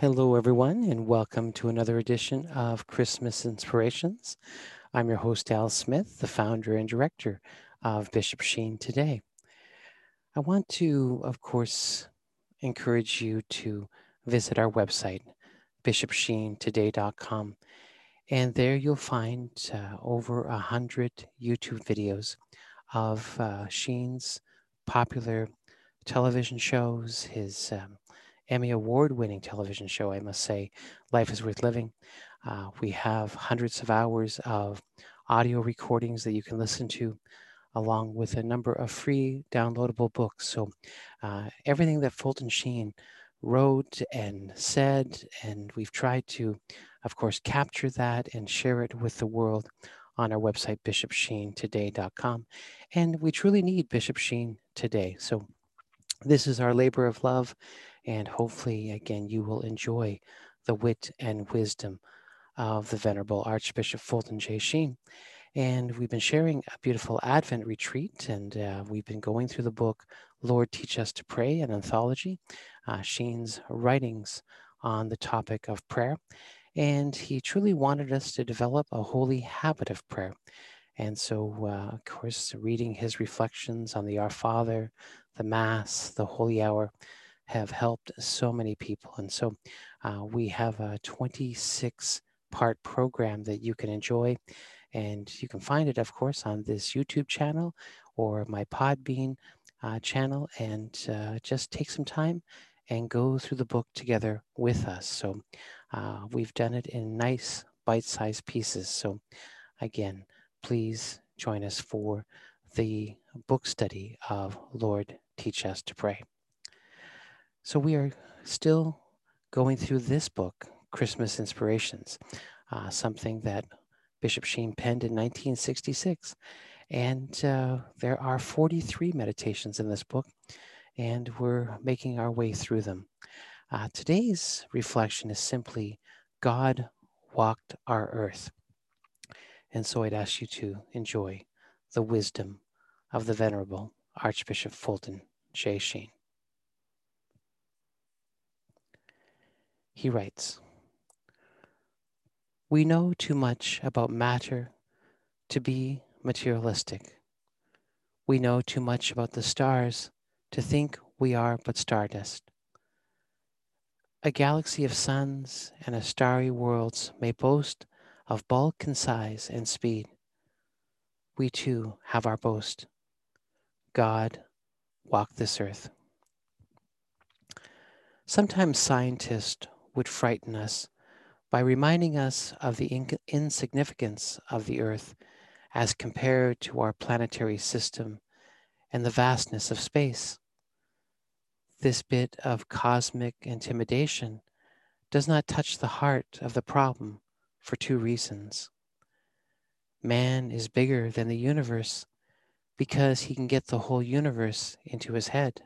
Hello, everyone, and welcome to another edition of Christmas Inspirations. I'm your host, Al Smith, the founder and director of Bishop Sheen Today. I want to, of course, encourage you to visit our website, bishopsheentoday.com, and there you'll find uh, over a hundred YouTube videos of uh, Sheen's popular television shows, his um, Emmy Award winning television show, I must say, Life is Worth Living. Uh, we have hundreds of hours of audio recordings that you can listen to, along with a number of free downloadable books. So, uh, everything that Fulton Sheen wrote and said, and we've tried to, of course, capture that and share it with the world on our website, bishopsheentoday.com. And we truly need Bishop Sheen today. So, this is our labor of love and hopefully, again, you will enjoy the wit and wisdom of the Venerable Archbishop Fulton J. Sheen. And we've been sharing a beautiful Advent retreat, and uh, we've been going through the book Lord Teach Us to Pray, an anthology, uh, Sheen's writings on the topic of prayer. And he truly wanted us to develop a holy habit of prayer. And so, uh, of course, reading his reflections on the Our Father, the Mass, the Holy Hour, have helped so many people. And so uh, we have a 26 part program that you can enjoy. And you can find it, of course, on this YouTube channel or my Podbean uh, channel. And uh, just take some time and go through the book together with us. So uh, we've done it in nice bite sized pieces. So again, please join us for the book study of Lord Teach Us to Pray. So we are still going through this book, Christmas Inspirations, uh, something that Bishop Sheen penned in 1966. And uh, there are 43 meditations in this book, and we're making our way through them. Uh, today's reflection is simply God walked our earth. And so I'd ask you to enjoy the wisdom of the Venerable Archbishop Fulton J. Sheen. He writes We know too much about matter to be materialistic. We know too much about the stars to think we are but stardust. A galaxy of suns and of starry worlds may boast of bulk and size and speed. We too have our boast. God walked this earth. Sometimes scientists would frighten us by reminding us of the in- insignificance of the Earth as compared to our planetary system and the vastness of space. This bit of cosmic intimidation does not touch the heart of the problem for two reasons. Man is bigger than the universe because he can get the whole universe into his head.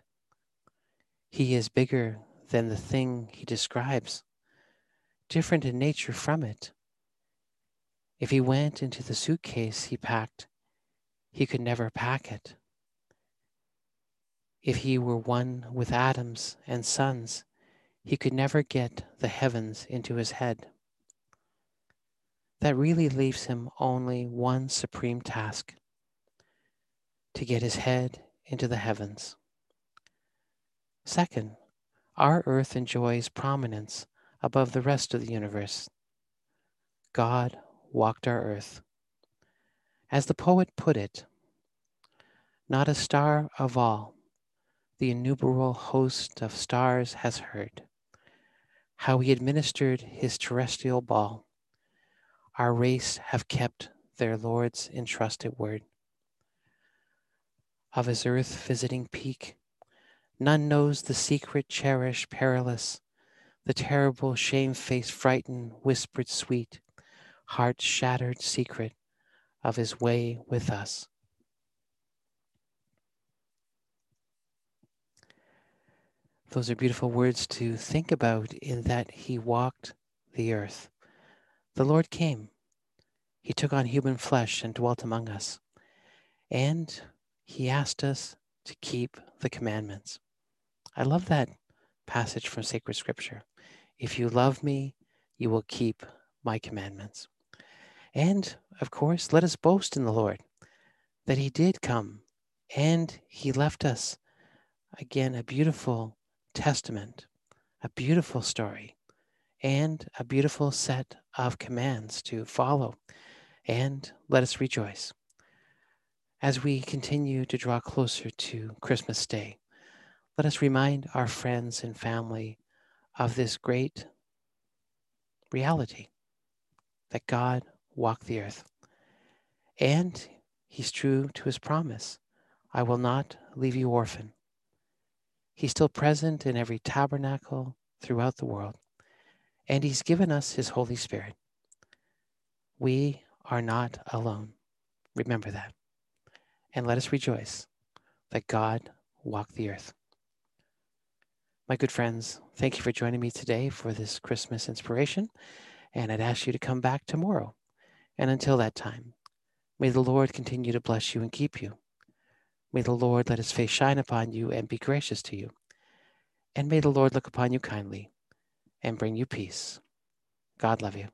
He is bigger than the thing he describes, different in nature from it. If he went into the suitcase he packed, he could never pack it. If he were one with atoms and suns, he could never get the heavens into his head. That really leaves him only one supreme task to get his head into the heavens. Second, our earth enjoys prominence above the rest of the universe. God walked our earth. As the poet put it, not a star of all the innumerable host of stars has heard how he administered his terrestrial ball. Our race have kept their Lord's entrusted word. Of his earth visiting peak, None knows the secret, cherished, perilous, the terrible, shame-faced, frightened, whispered, sweet, heart-shattered secret of his way with us. Those are beautiful words to think about in that he walked the earth. The Lord came. He took on human flesh and dwelt among us. And he asked us to keep the commandments. I love that passage from sacred scripture. If you love me, you will keep my commandments. And of course, let us boast in the Lord that He did come and He left us again a beautiful testament, a beautiful story, and a beautiful set of commands to follow. And let us rejoice. As we continue to draw closer to Christmas Day, let us remind our friends and family of this great reality that God walked the earth. And he's true to his promise I will not leave you orphan. He's still present in every tabernacle throughout the world, and he's given us his Holy Spirit. We are not alone. Remember that. And let us rejoice that God walked the earth. My good friends, thank you for joining me today for this Christmas inspiration, and I'd ask you to come back tomorrow. And until that time, may the Lord continue to bless you and keep you. May the Lord let his face shine upon you and be gracious to you. And may the Lord look upon you kindly and bring you peace. God love you.